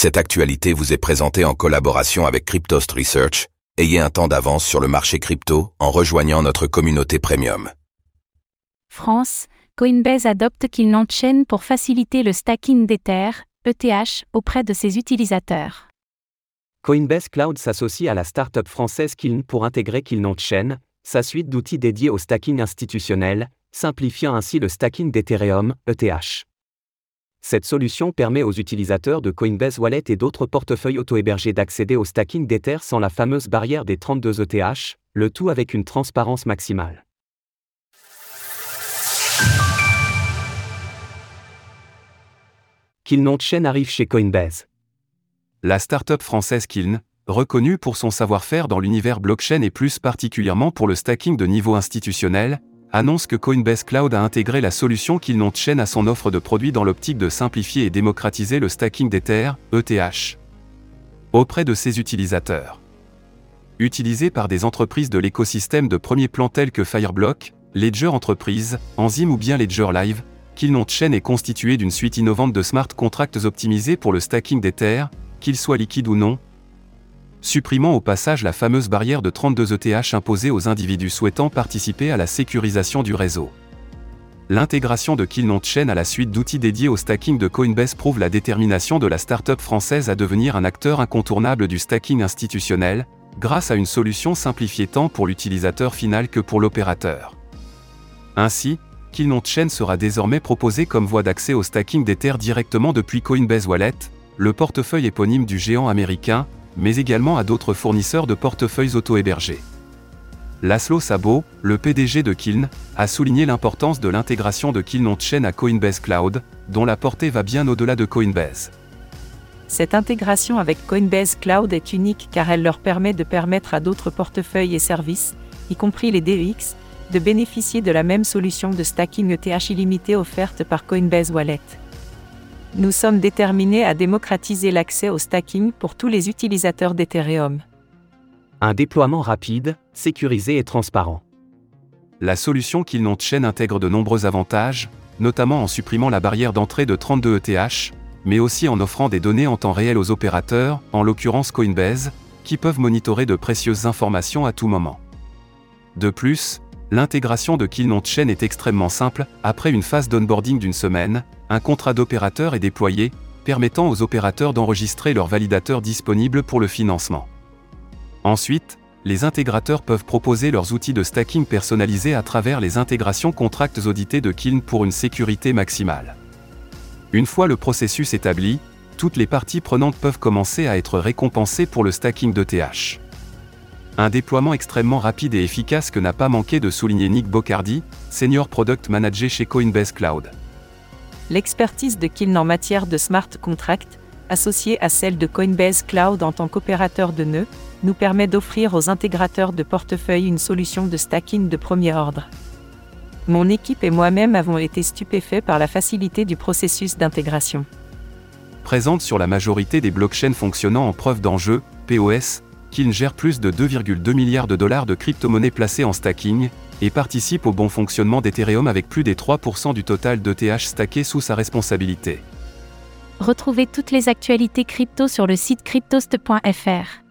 Cette actualité vous est présentée en collaboration avec Cryptost Research. Ayez un temps d'avance sur le marché crypto en rejoignant notre communauté premium. France, Coinbase adopte Kiln Chain pour faciliter le stacking d'Ether, ETH, auprès de ses utilisateurs. Coinbase Cloud s'associe à la startup française Kiln pour intégrer Kiln Chain, sa suite d'outils dédiés au stacking institutionnel, simplifiant ainsi le stacking d'Ethereum, ETH. Cette solution permet aux utilisateurs de Coinbase Wallet et d'autres portefeuilles auto-hébergés d'accéder au stacking d'Ether sans la fameuse barrière des 32 ETH, le tout avec une transparence maximale. Kiln Chain arrive chez Coinbase. La startup française Kiln, reconnue pour son savoir-faire dans l'univers blockchain et plus particulièrement pour le stacking de niveau institutionnel, annonce que Coinbase Cloud a intégré la solution Kiln Chain à son offre de produits dans l'optique de simplifier et démocratiser le stacking d'Ether, ETH, auprès de ses utilisateurs. Utilisé par des entreprises de l'écosystème de premier plan tels que Fireblock, Ledger Enterprise, Enzyme ou bien Ledger Live, Chain est constitué d'une suite innovante de smart contracts optimisés pour le stacking d'Ether, qu'ils soient liquides ou non, supprimant au passage la fameuse barrière de 32 ETH imposée aux individus souhaitant participer à la sécurisation du réseau. L'intégration de Kiln Chain à la suite d'outils dédiés au stacking de Coinbase prouve la détermination de la startup française à devenir un acteur incontournable du stacking institutionnel, grâce à une solution simplifiée tant pour l'utilisateur final que pour l'opérateur. Ainsi, Kiln Chain sera désormais proposé comme voie d'accès au stacking d'Ether directement depuis Coinbase Wallet, le portefeuille éponyme du géant américain, mais également à d'autres fournisseurs de portefeuilles auto-hébergés. Laszlo Sabo, le PDG de Kiln, a souligné l'importance de l'intégration de Kiln Chain à Coinbase Cloud, dont la portée va bien au-delà de Coinbase. Cette intégration avec Coinbase Cloud est unique car elle leur permet de permettre à d'autres portefeuilles et services, y compris les DEX, de bénéficier de la même solution de stacking ETH illimité offerte par Coinbase Wallet. Nous sommes déterminés à démocratiser l'accès au stacking pour tous les utilisateurs d'Ethereum. Un déploiement rapide, sécurisé et transparent. La solution Kiln Chain intègre de nombreux avantages, notamment en supprimant la barrière d'entrée de 32 ETH, mais aussi en offrant des données en temps réel aux opérateurs, en l'occurrence Coinbase, qui peuvent monitorer de précieuses informations à tout moment. De plus, l'intégration de Kiln Chain est extrêmement simple, après une phase d'onboarding d'une semaine, un contrat d'opérateur est déployé, permettant aux opérateurs d'enregistrer leurs validateurs disponibles pour le financement. Ensuite, les intégrateurs peuvent proposer leurs outils de stacking personnalisés à travers les intégrations contracts audités de Kiln pour une sécurité maximale. Une fois le processus établi, toutes les parties prenantes peuvent commencer à être récompensées pour le stacking d'ETH. Un déploiement extrêmement rapide et efficace que n'a pas manqué de souligner Nick Bocardi, Senior Product Manager chez Coinbase Cloud. L'expertise de Kiln en matière de smart contract, associée à celle de Coinbase Cloud en tant qu'opérateur de nœuds, nous permet d'offrir aux intégrateurs de portefeuille une solution de stacking de premier ordre. Mon équipe et moi-même avons été stupéfaits par la facilité du processus d'intégration. Présente sur la majorité des blockchains fonctionnant en preuve d'enjeu, POS, Kiln gère plus de 2,2 milliards de dollars de crypto-monnaies placées en stacking, et participe au bon fonctionnement d'Ethereum avec plus des 3% du total d'ETH stacké sous sa responsabilité. Retrouvez toutes les actualités crypto sur le site cryptost.fr.